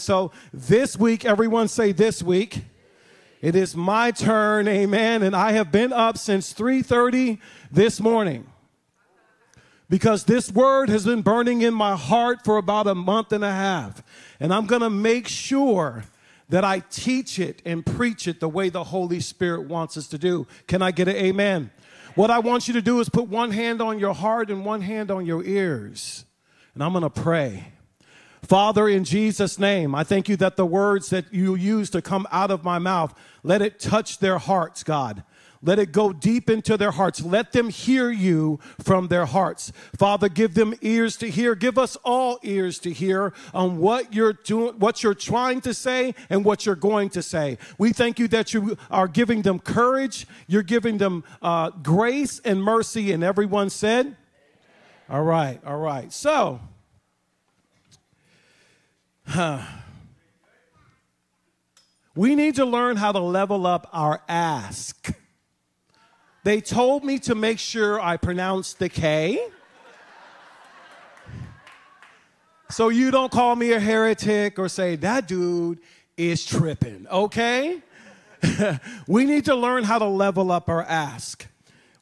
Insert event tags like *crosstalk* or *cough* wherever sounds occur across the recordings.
So this week, everyone say this week. It is my turn, amen. And I have been up since 3:30 this morning. Because this word has been burning in my heart for about a month and a half. And I'm going to make sure that I teach it and preach it the way the Holy Spirit wants us to do. Can I get an amen? What I want you to do is put one hand on your heart and one hand on your ears. And I'm going to pray. Father, in Jesus' name, I thank you that the words that you use to come out of my mouth, let it touch their hearts, God. Let it go deep into their hearts. Let them hear you from their hearts. Father, give them ears to hear. Give us all ears to hear on what you're doing, what you're trying to say and what you're going to say. We thank you that you are giving them courage. You're giving them uh, grace and mercy. And everyone said, all right, all right. So, Huh. We need to learn how to level up our ask. They told me to make sure I pronounce the K. So you don't call me a heretic or say, that dude is tripping, okay? *laughs* we need to learn how to level up our ask.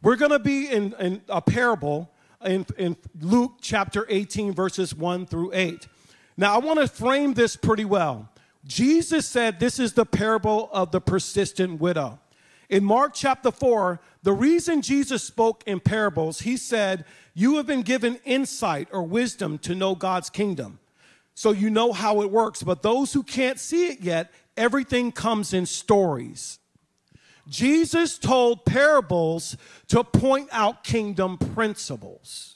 We're gonna be in, in a parable in, in Luke chapter 18, verses 1 through 8. Now, I want to frame this pretty well. Jesus said this is the parable of the persistent widow. In Mark chapter 4, the reason Jesus spoke in parables, he said, You have been given insight or wisdom to know God's kingdom. So you know how it works. But those who can't see it yet, everything comes in stories. Jesus told parables to point out kingdom principles.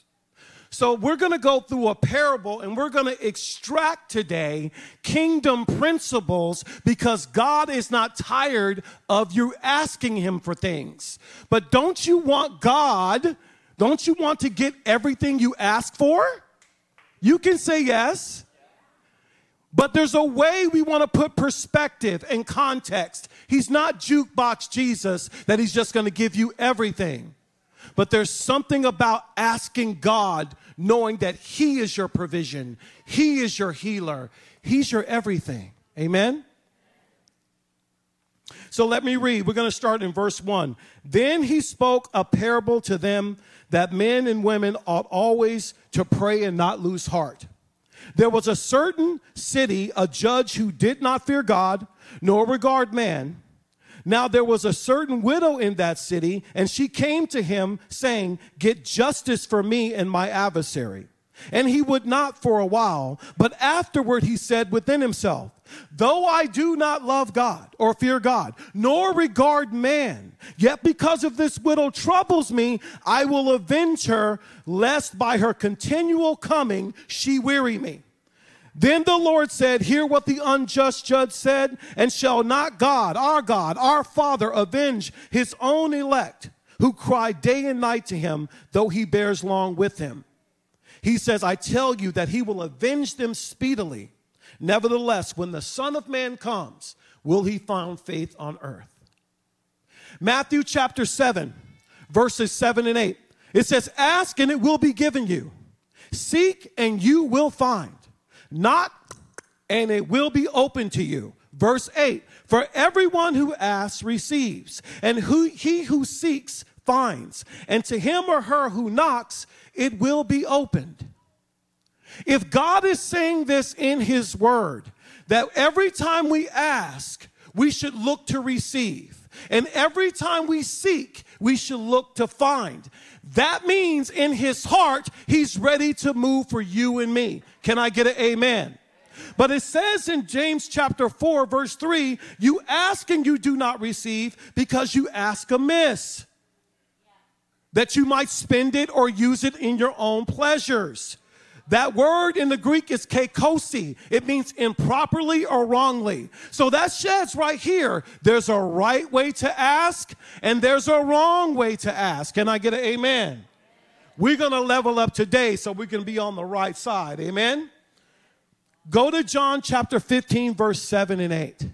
So we're going to go through a parable and we're going to extract today kingdom principles because God is not tired of you asking him for things. But don't you want God, don't you want to get everything you ask for? You can say yes. But there's a way we want to put perspective and context. He's not jukebox Jesus that he's just going to give you everything. But there's something about asking God, knowing that He is your provision, He is your healer, He's your everything. Amen? So let me read. We're going to start in verse 1. Then he spoke a parable to them that men and women ought always to pray and not lose heart. There was a certain city, a judge who did not fear God nor regard man. Now there was a certain widow in that city, and she came to him, saying, Get justice for me and my adversary. And he would not for a while, but afterward he said within himself, Though I do not love God or fear God, nor regard man, yet because of this widow troubles me, I will avenge her, lest by her continual coming she weary me. Then the Lord said, Hear what the unjust judge said, and shall not God, our God, our Father, avenge his own elect who cry day and night to him, though he bears long with him? He says, I tell you that he will avenge them speedily. Nevertheless, when the Son of Man comes, will he find faith on earth? Matthew chapter 7, verses 7 and 8. It says, Ask and it will be given you, seek and you will find Knock, and it will be open to you. Verse 8 For everyone who asks receives, and who, he who seeks finds, and to him or her who knocks, it will be opened. If God is saying this in his word, that every time we ask, we should look to receive. And every time we seek, we should look to find. That means in his heart, he's ready to move for you and me. Can I get an amen? But it says in James chapter 4, verse 3, you ask and you do not receive because you ask amiss, that you might spend it or use it in your own pleasures. That word in the Greek is keikosi. It means improperly or wrongly. So that says right here, there's a right way to ask and there's a wrong way to ask. Can I get an amen? We're going to level up today so we can be on the right side. Amen? Go to John chapter 15, verse 7 and 8.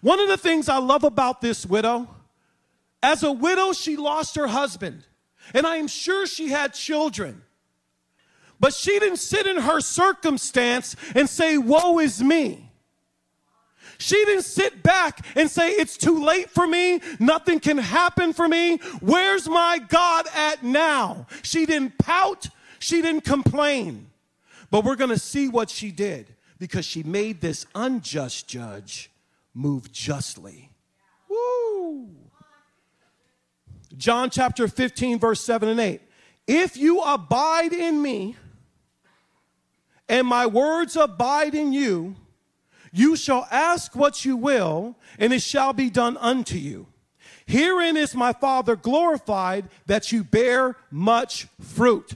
One of the things I love about this widow, as a widow, she lost her husband. And I am sure she had children. But she didn't sit in her circumstance and say, Woe is me. She didn't sit back and say, It's too late for me. Nothing can happen for me. Where's my God at now? She didn't pout. She didn't complain. But we're going to see what she did because she made this unjust judge move justly. Woo! John chapter 15, verse 7 and 8. If you abide in me and my words abide in you, you shall ask what you will, and it shall be done unto you. Herein is my Father glorified that you bear much fruit.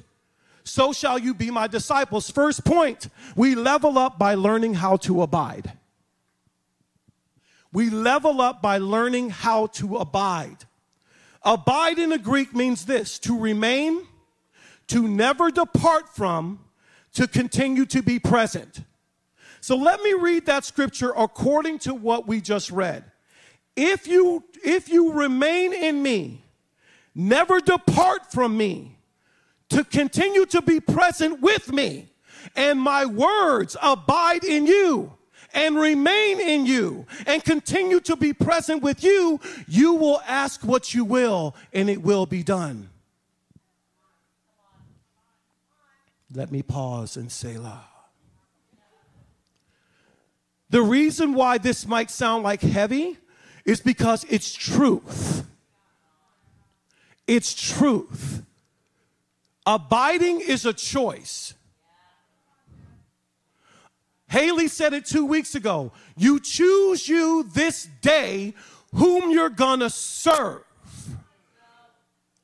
So shall you be my disciples. First point, we level up by learning how to abide. We level up by learning how to abide. Abide in the Greek means this to remain, to never depart from, to continue to be present. So let me read that scripture according to what we just read. If you if you remain in me, never depart from me, to continue to be present with me, and my words abide in you and remain in you and continue to be present with you, you will ask what you will and it will be done. Let me pause and say, "La." The reason why this might sound like heavy is because it's truth. It's truth. Abiding is a choice. Haley said it two weeks ago. You choose you this day whom you're gonna serve.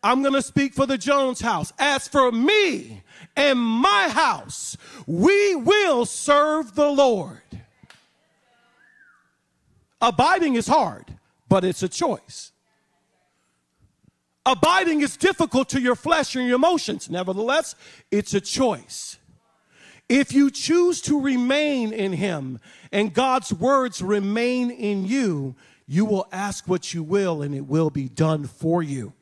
I'm gonna speak for the Jones house. As for me and my house, we will serve the Lord. Abiding is hard, but it's a choice. Abiding is difficult to your flesh and your emotions. Nevertheless, it's a choice. If you choose to remain in Him and God's words remain in you, you will ask what you will and it will be done for you.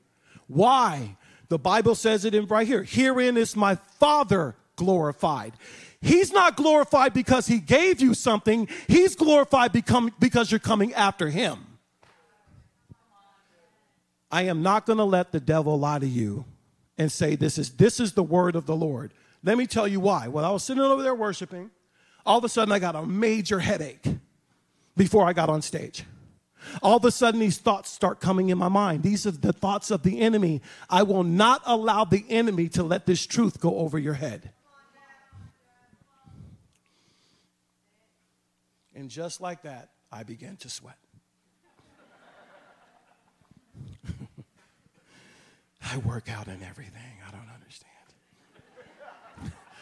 Why? The Bible says it in right here. Herein is my Father glorified. He's not glorified because he gave you something. He's glorified become, because you're coming after him. I am not going to let the devil lie to you and say this is this is the word of the Lord. Let me tell you why. When I was sitting over there worshiping, all of a sudden I got a major headache before I got on stage. All of a sudden, these thoughts start coming in my mind. These are the thoughts of the enemy. I will not allow the enemy to let this truth go over your head. And just like that, I began to sweat. *laughs* I work out and everything. I don't understand.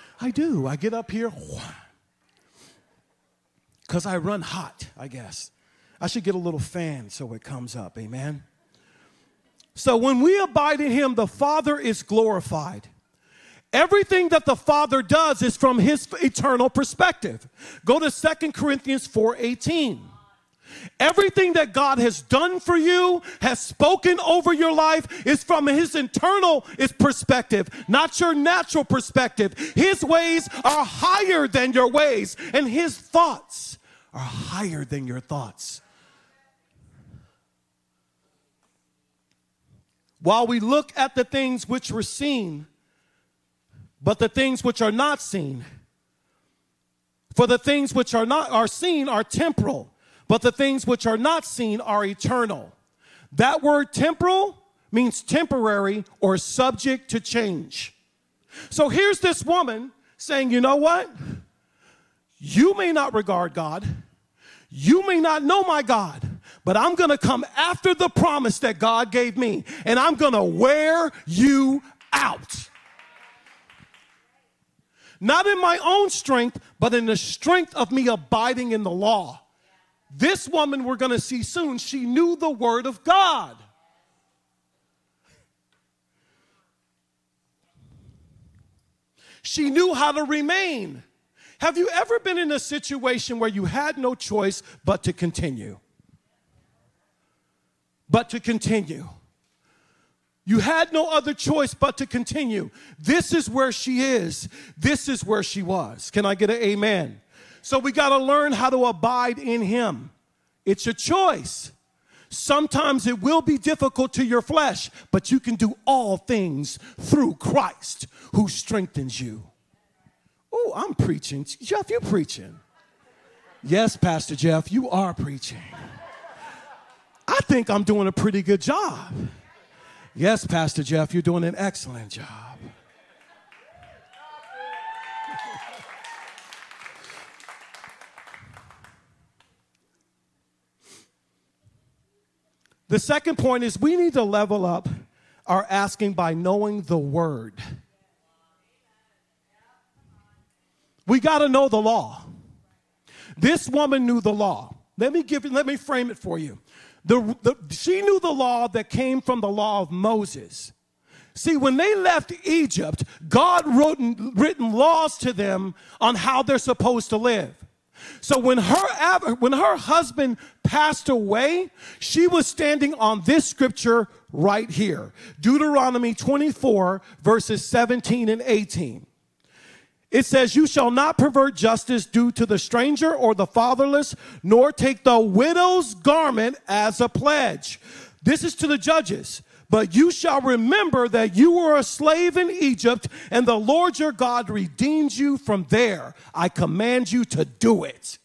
*laughs* I do. I get up here because I run hot, I guess. I should get a little fan so it comes up. Amen. So when we abide in Him, the Father is glorified. Everything that the Father does is from his eternal perspective. Go to Second Corinthians 4:18. Everything that God has done for you, has spoken over your life, is from his internal is perspective, not your natural perspective. His ways are higher than your ways, and his thoughts are higher than your thoughts. While we look at the things which were seen, but the things which are not seen. For the things which are not are seen are temporal, but the things which are not seen are eternal. That word temporal means temporary or subject to change. So here's this woman saying, you know what? You may not regard God. You may not know my God, but I'm going to come after the promise that God gave me and I'm going to wear you out. Not in my own strength, but in the strength of me abiding in the law. This woman we're going to see soon, she knew the word of God. She knew how to remain. Have you ever been in a situation where you had no choice but to continue? But to continue. You had no other choice but to continue. This is where she is. This is where she was. Can I get an amen? So we got to learn how to abide in Him. It's a choice. Sometimes it will be difficult to your flesh, but you can do all things through Christ who strengthens you. Oh, I'm preaching. Jeff, you preaching. Yes, Pastor Jeff, you are preaching. I think I'm doing a pretty good job. Yes, Pastor Jeff, you're doing an excellent job. The second point is we need to level up our asking by knowing the word. We got to know the law. This woman knew the law. Let me give let me frame it for you. The, the, she knew the law that came from the law of Moses. See, when they left Egypt, God wrote written laws to them on how they're supposed to live. So when her, when her husband passed away, she was standing on this scripture right here Deuteronomy 24, verses 17 and 18. It says, You shall not pervert justice due to the stranger or the fatherless, nor take the widow's garment as a pledge. This is to the judges. But you shall remember that you were a slave in Egypt, and the Lord your God redeemed you from there. I command you to do it.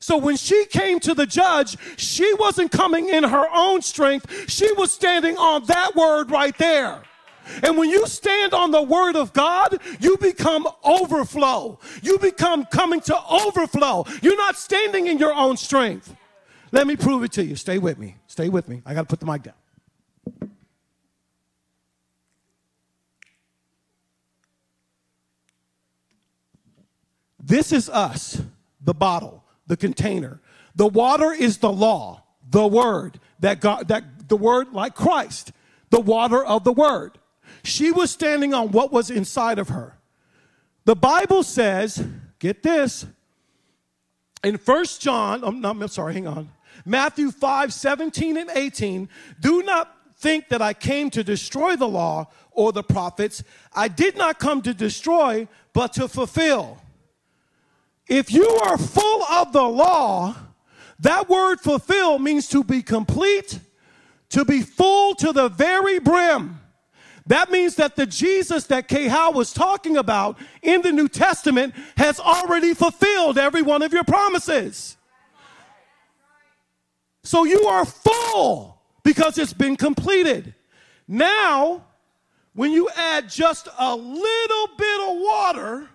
So when she came to the judge, she wasn't coming in her own strength. She was standing on that word right there. And when you stand on the word of God, you become overflow. You become coming to overflow. You're not standing in your own strength. Let me prove it to you. Stay with me. Stay with me. I got to put the mic down. This is us, the bottle, the container. The water is the law, the word that God, that the word like Christ, the water of the word. She was standing on what was inside of her. The Bible says, get this, in First John, I'm, not, I'm sorry, hang on. Matthew 5, 17 and 18, do not think that I came to destroy the law or the prophets. I did not come to destroy, but to fulfill. If you are full of the law, that word fulfill means to be complete, to be full to the very brim. That means that the Jesus that Howe was talking about in the New Testament has already fulfilled every one of your promises. So you are full because it's been completed. Now, when you add just a little bit of water,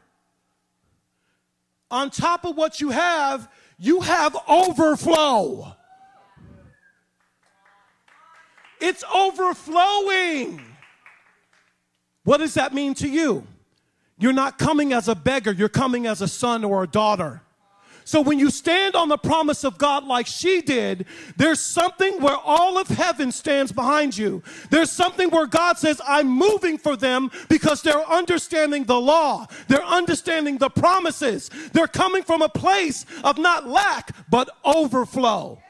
on top of what you have, you have overflow. It's overflowing. What does that mean to you? You're not coming as a beggar, you're coming as a son or a daughter. So when you stand on the promise of God like she did, there's something where all of heaven stands behind you. There's something where God says, I'm moving for them because they're understanding the law. They're understanding the promises. They're coming from a place of not lack, but overflow.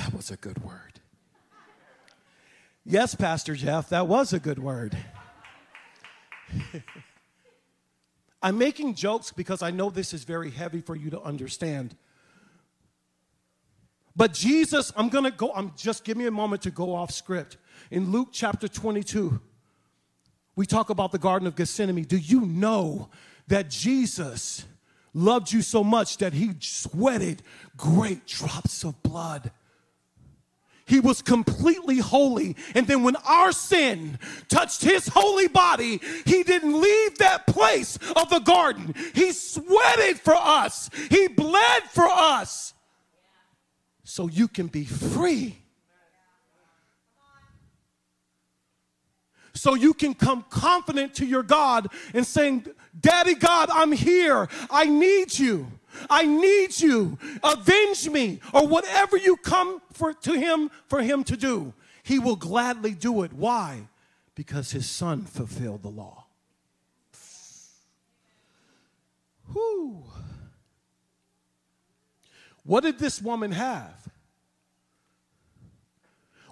That was a good word. Yes, Pastor Jeff, that was a good word. *laughs* I'm making jokes because I know this is very heavy for you to understand. But Jesus, I'm going to go, I'm just give me a moment to go off script. In Luke chapter 22, we talk about the Garden of Gethsemane. Do you know that Jesus loved you so much that he sweated great drops of blood? He was completely holy. And then when our sin touched his holy body, he didn't leave that place of the garden. He sweated for us, he bled for us. So you can be free. So you can come confident to your God and saying, Daddy God, I'm here. I need you. I need you. Avenge me. Or whatever you come for, to him for him to do. He will gladly do it. Why? Because his son fulfilled the law. Whew. What did this woman have?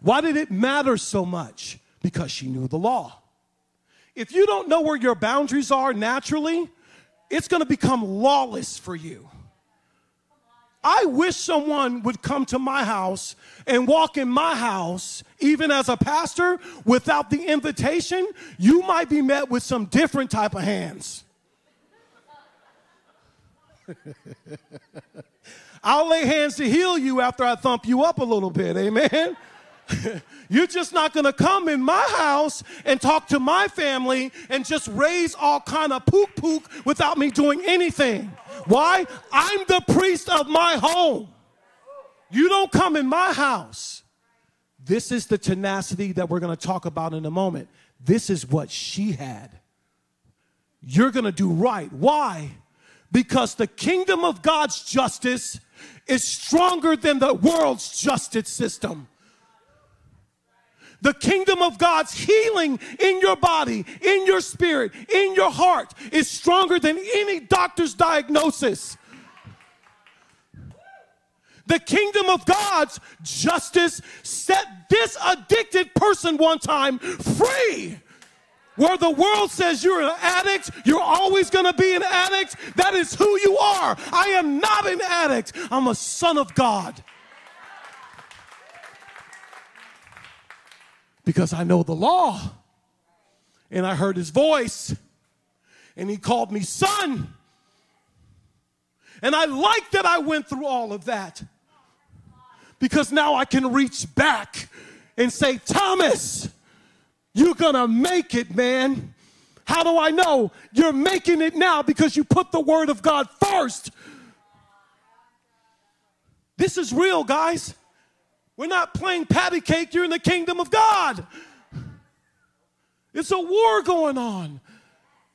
Why did it matter so much? Because she knew the law. If you don't know where your boundaries are naturally, it's going to become lawless for you. I wish someone would come to my house and walk in my house, even as a pastor, without the invitation. You might be met with some different type of hands. *laughs* I'll lay hands to heal you after I thump you up a little bit. Amen. *laughs* You're just not going to come in my house and talk to my family and just raise all kind of pook pook without me doing anything. Why? I'm the priest of my home. You don't come in my house. This is the tenacity that we're going to talk about in a moment. This is what she had. You're going to do right. Why? Because the kingdom of God's justice is stronger than the world's justice system. The kingdom of God's healing in your body, in your spirit, in your heart is stronger than any doctor's diagnosis. The kingdom of God's justice set this addicted person one time free. Where the world says you're an addict, you're always gonna be an addict, that is who you are. I am not an addict, I'm a son of God. Because I know the law, and I heard his voice, and he called me son. And I like that I went through all of that because now I can reach back and say, Thomas, you're gonna make it, man. How do I know? You're making it now because you put the word of God first. This is real, guys. We're not playing patty cake, you're in the kingdom of God. It's a war going on.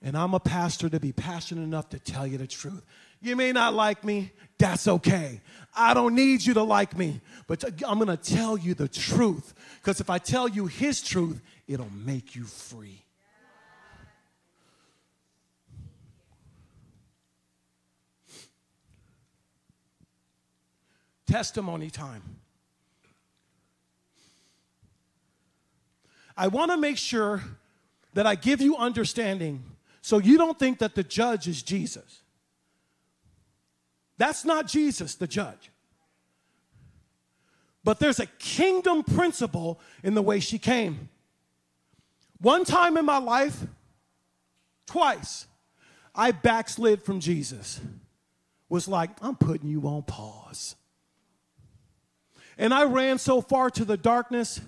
And I'm a pastor to be passionate enough to tell you the truth. You may not like me, that's okay. I don't need you to like me, but I'm gonna tell you the truth. Because if I tell you His truth, it'll make you free. Testimony time. I want to make sure that I give you understanding so you don't think that the judge is Jesus. That's not Jesus, the judge. But there's a kingdom principle in the way she came. One time in my life, twice, I backslid from Jesus. Was like, I'm putting you on pause. And I ran so far to the darkness.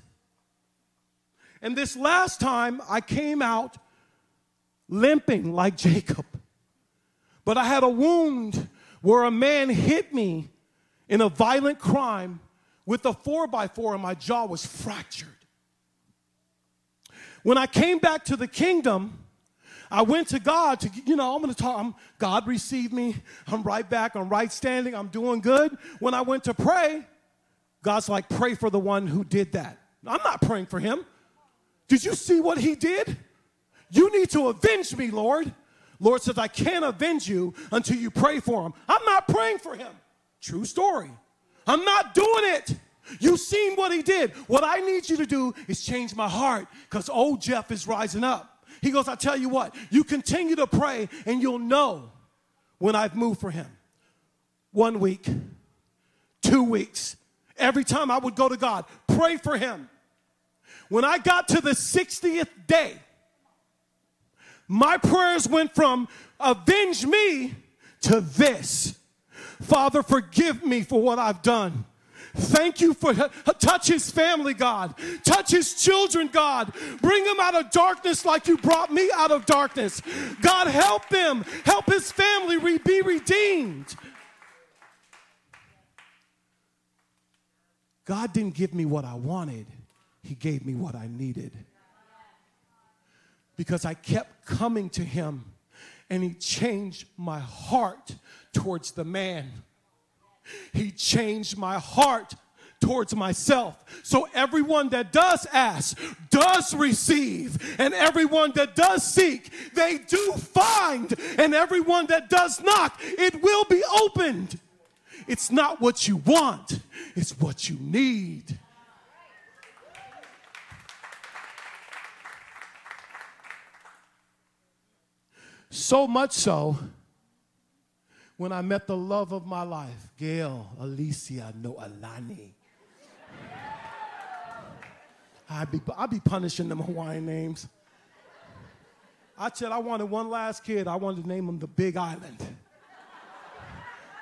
And this last time, I came out limping like Jacob. But I had a wound where a man hit me in a violent crime with a four by four, and my jaw was fractured. When I came back to the kingdom, I went to God to, you know, I'm gonna talk. I'm, God received me. I'm right back. I'm right standing. I'm doing good. When I went to pray, God's like, pray for the one who did that. I'm not praying for him. Did you see what he did? You need to avenge me, Lord. Lord says, I can't avenge you until you pray for him. I'm not praying for him. True story. I'm not doing it. You've seen what he did. What I need you to do is change my heart because old Jeff is rising up. He goes, I tell you what, you continue to pray and you'll know when I've moved for him. One week, two weeks, every time I would go to God, pray for him. When I got to the 60th day, my prayers went from avenge me to this Father, forgive me for what I've done. Thank you for uh, touch his family, God. Touch his children, God. Bring them out of darkness like you brought me out of darkness. God, help them. Help his family re- be redeemed. God didn't give me what I wanted, he gave me what I needed. Because I kept coming to him and he changed my heart towards the man. He changed my heart towards myself. So everyone that does ask does receive, and everyone that does seek, they do find, and everyone that does knock, it will be opened. It's not what you want, it's what you need. So much so when I met the love of my life, Gail Alicia Noalani. I'd be, I'd be punishing them Hawaiian names. I said I wanted one last kid. I wanted to name him the Big Island.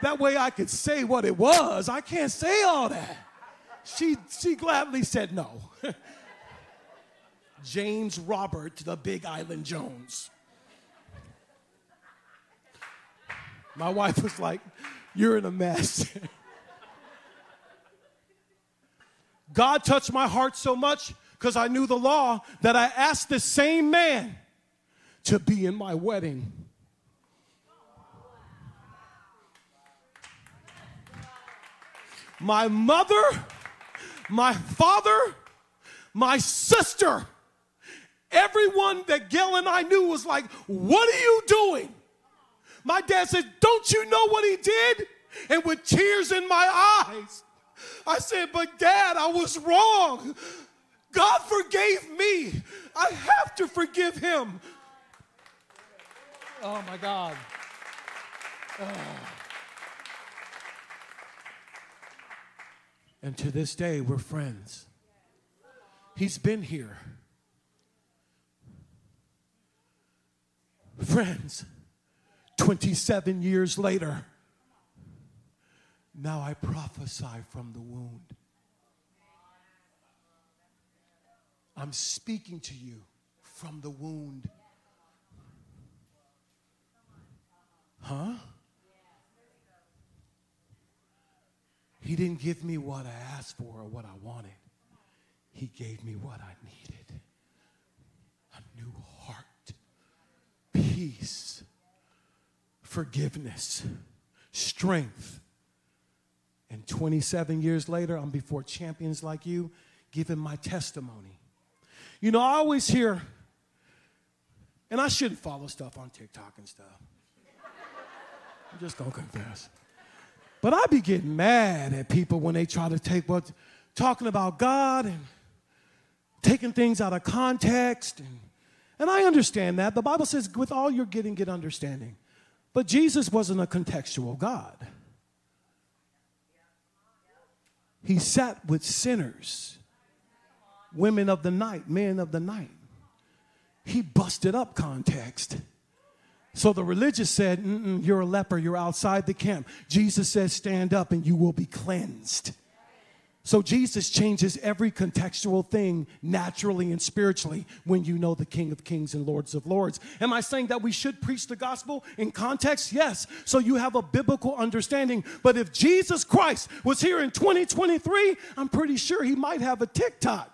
That way I could say what it was. I can't say all that. She, she gladly said no. *laughs* James Robert, the Big Island Jones. My wife was like, You're in a mess. God touched my heart so much because I knew the law that I asked the same man to be in my wedding. My mother, my father, my sister, everyone that Gail and I knew was like, What are you doing? My dad said, Don't you know what he did? And with tears in my eyes, I said, But dad, I was wrong. God forgave me. I have to forgive him. Oh my God. Oh. And to this day, we're friends. He's been here. Friends, 27 years later, now I prophesy from the wound. I'm speaking to you from the wound. Huh? He didn't give me what I asked for or what I wanted. He gave me what I needed a new heart, peace, forgiveness, strength. And 27 years later, I'm before champions like you giving my testimony. You know, I always hear, and I shouldn't follow stuff on TikTok and stuff. I'm just gonna confess. But I be getting mad at people when they try to take what talking about God and taking things out of context. And, and I understand that. The Bible says, with all you're getting, get understanding. But Jesus wasn't a contextual God. He sat with sinners, women of the night, men of the night. He busted up context. So the religious said, You're a leper, you're outside the camp. Jesus says, Stand up and you will be cleansed. So Jesus changes every contextual thing naturally and spiritually when you know the King of Kings and Lords of Lords. Am I saying that we should preach the gospel in context? Yes. So you have a biblical understanding. But if Jesus Christ was here in 2023, I'm pretty sure he might have a TikTok.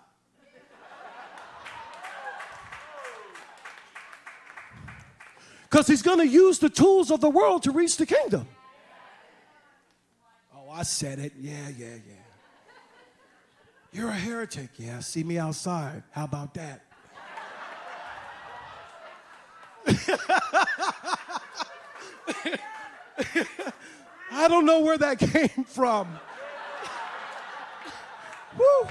because he's going to use the tools of the world to reach the kingdom. Oh, I said it. Yeah, yeah, yeah. You're a heretic. Yeah, see me outside. How about that? *laughs* I don't know where that *laughs* came from. Woo,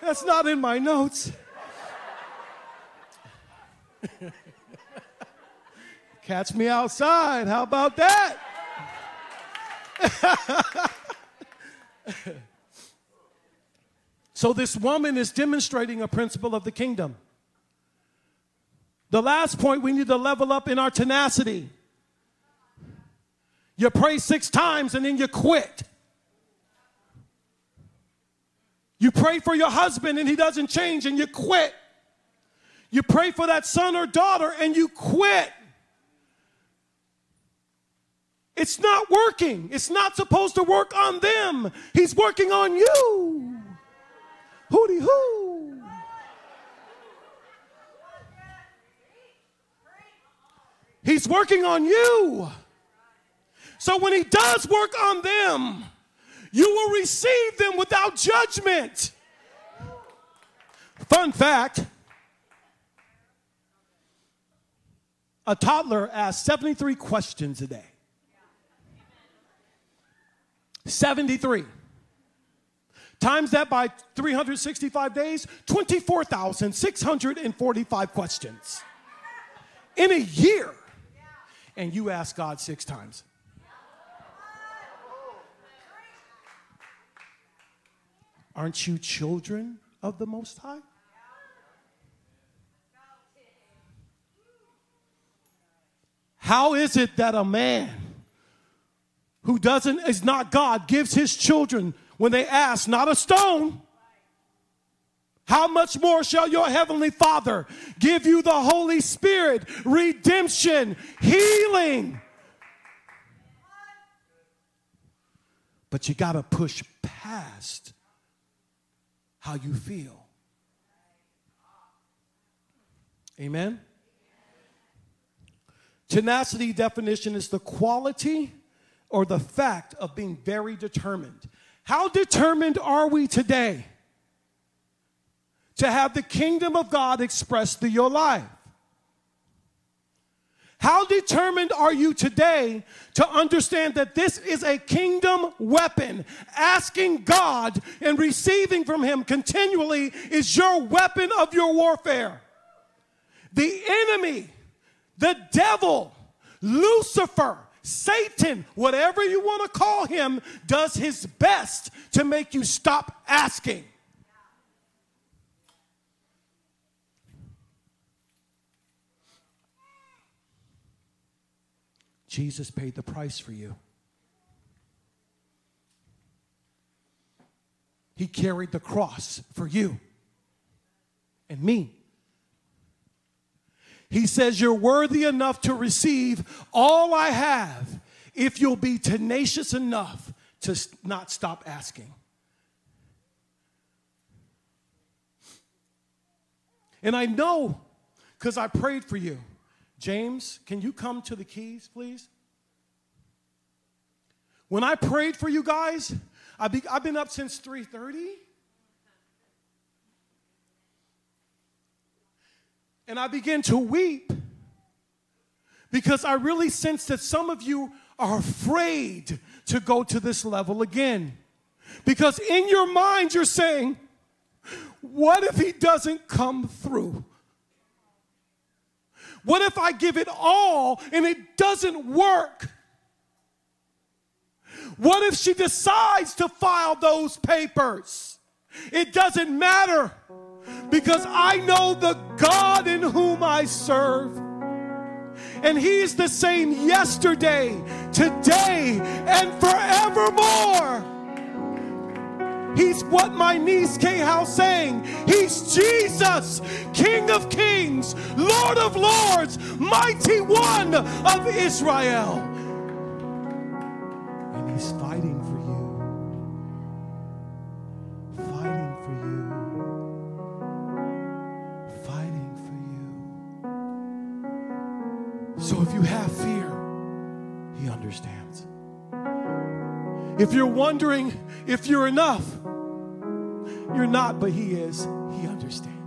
that's not in my notes. *laughs* Catch me outside. How about that? So, this woman is demonstrating a principle of the kingdom. The last point, we need to level up in our tenacity. You pray six times and then you quit. You pray for your husband and he doesn't change and you quit. You pray for that son or daughter and you quit. It's not working. It's not supposed to work on them. He's working on you. Hooty hoo. He's working on you. So when he does work on them, you will receive them without judgment. Fun fact a toddler asks 73 questions a day. 73. Times that by 365 days, 24,645 questions in a year. And you ask God six times. Aren't you children of the Most High? How is it that a man who doesn't is not God gives his children when they ask not a stone how much more shall your heavenly Father give you the Holy Spirit, redemption, healing? But you got to push past how you feel. Amen? Tenacity definition is the quality or the fact of being very determined. How determined are we today? to have the kingdom of God expressed through your life? How determined are you today to understand that this is a kingdom weapon? Asking God and receiving from Him continually is your weapon of your warfare. The enemy, the devil, Lucifer, Satan, whatever you want to call him, does his best to make you stop asking. Jesus paid the price for you. He carried the cross for you and me. He says, You're worthy enough to receive all I have if you'll be tenacious enough to not stop asking. And I know because I prayed for you. James, can you come to the keys, please? When I prayed for you guys, I I've been up since 3:30. And I began to weep because I really sense that some of you are afraid to go to this level again. Because in your mind, you're saying, What if he doesn't come through? What if I give it all and it doesn't work? What if she decides to file those papers? It doesn't matter because I know the God in whom I serve. And He is the same yesterday, today, and forevermore. He's what my niece Kay House sang. He's Jesus, King of Kings, Lord of Lords, Mighty One of Israel. And He's fighting So if you have fear, He understands. If you're wondering if you're enough, you're not, but He is. He understands.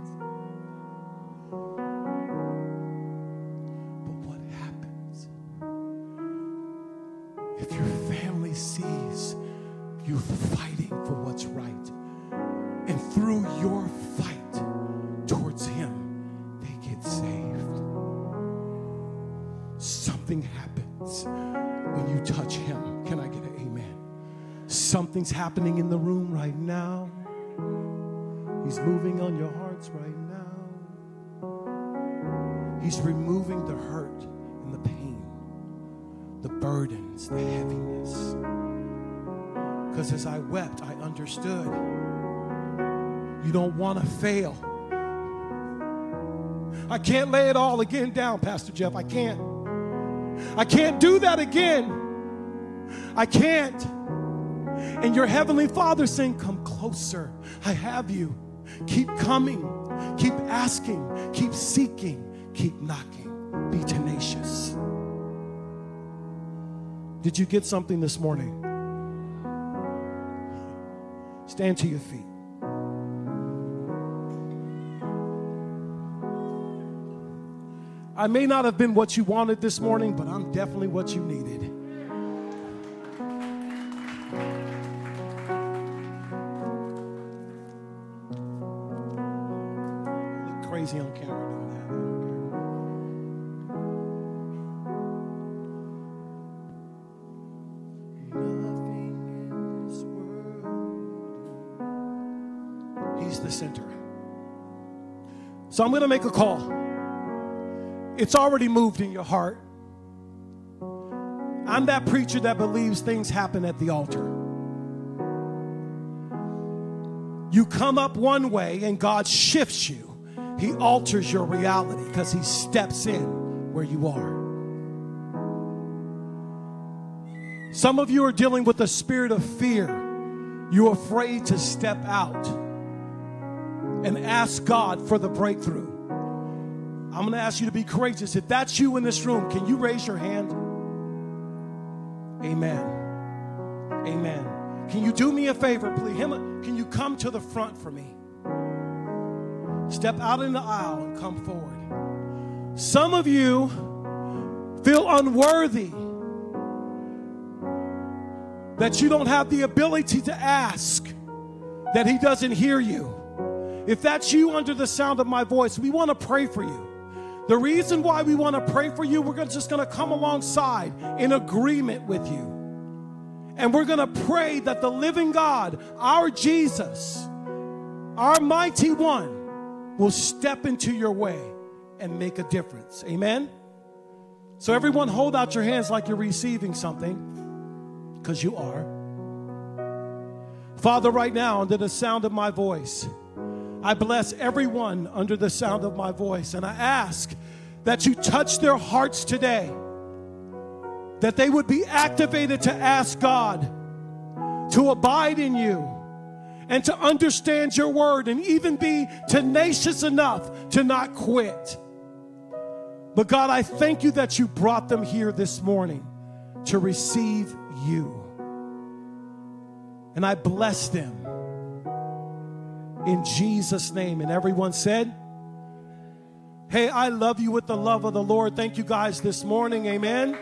Happening in the room right now. He's moving on your hearts right now. He's removing the hurt and the pain, the burdens, the heaviness. Because as I wept, I understood you don't want to fail. I can't lay it all again down, Pastor Jeff. I can't. I can't do that again. I can't. And your heavenly Father saying, Come closer. I have you. Keep coming, keep asking, keep seeking, keep knocking. Be tenacious. Did you get something this morning? Stand to your feet. I may not have been what you wanted this morning, but I'm definitely what you needed. So I'm going to make a call. It's already moved in your heart. I'm that preacher that believes things happen at the altar. You come up one way and God shifts you. He alters your reality because He steps in where you are. Some of you are dealing with a spirit of fear. You're afraid to step out and ask God for the breakthrough. I'm going to ask you to be courageous. If that's you in this room, can you raise your hand? Amen. Amen. Can you do me a favor, please? Him, Can you come to the front for me? Step out in the aisle and come forward. Some of you feel unworthy that you don't have the ability to ask, that He doesn't hear you. If that's you under the sound of my voice, we want to pray for you. The reason why we want to pray for you, we're just going to come alongside in agreement with you. And we're going to pray that the living God, our Jesus, our mighty one, will step into your way and make a difference. Amen? So, everyone, hold out your hands like you're receiving something, because you are. Father, right now, under the sound of my voice, I bless everyone under the sound of my voice, and I ask that you touch their hearts today, that they would be activated to ask God to abide in you and to understand your word and even be tenacious enough to not quit. But God, I thank you that you brought them here this morning to receive you. And I bless them in Jesus' name. And everyone said, Hey, I love you with the love of the Lord. Thank you guys this morning. Amen.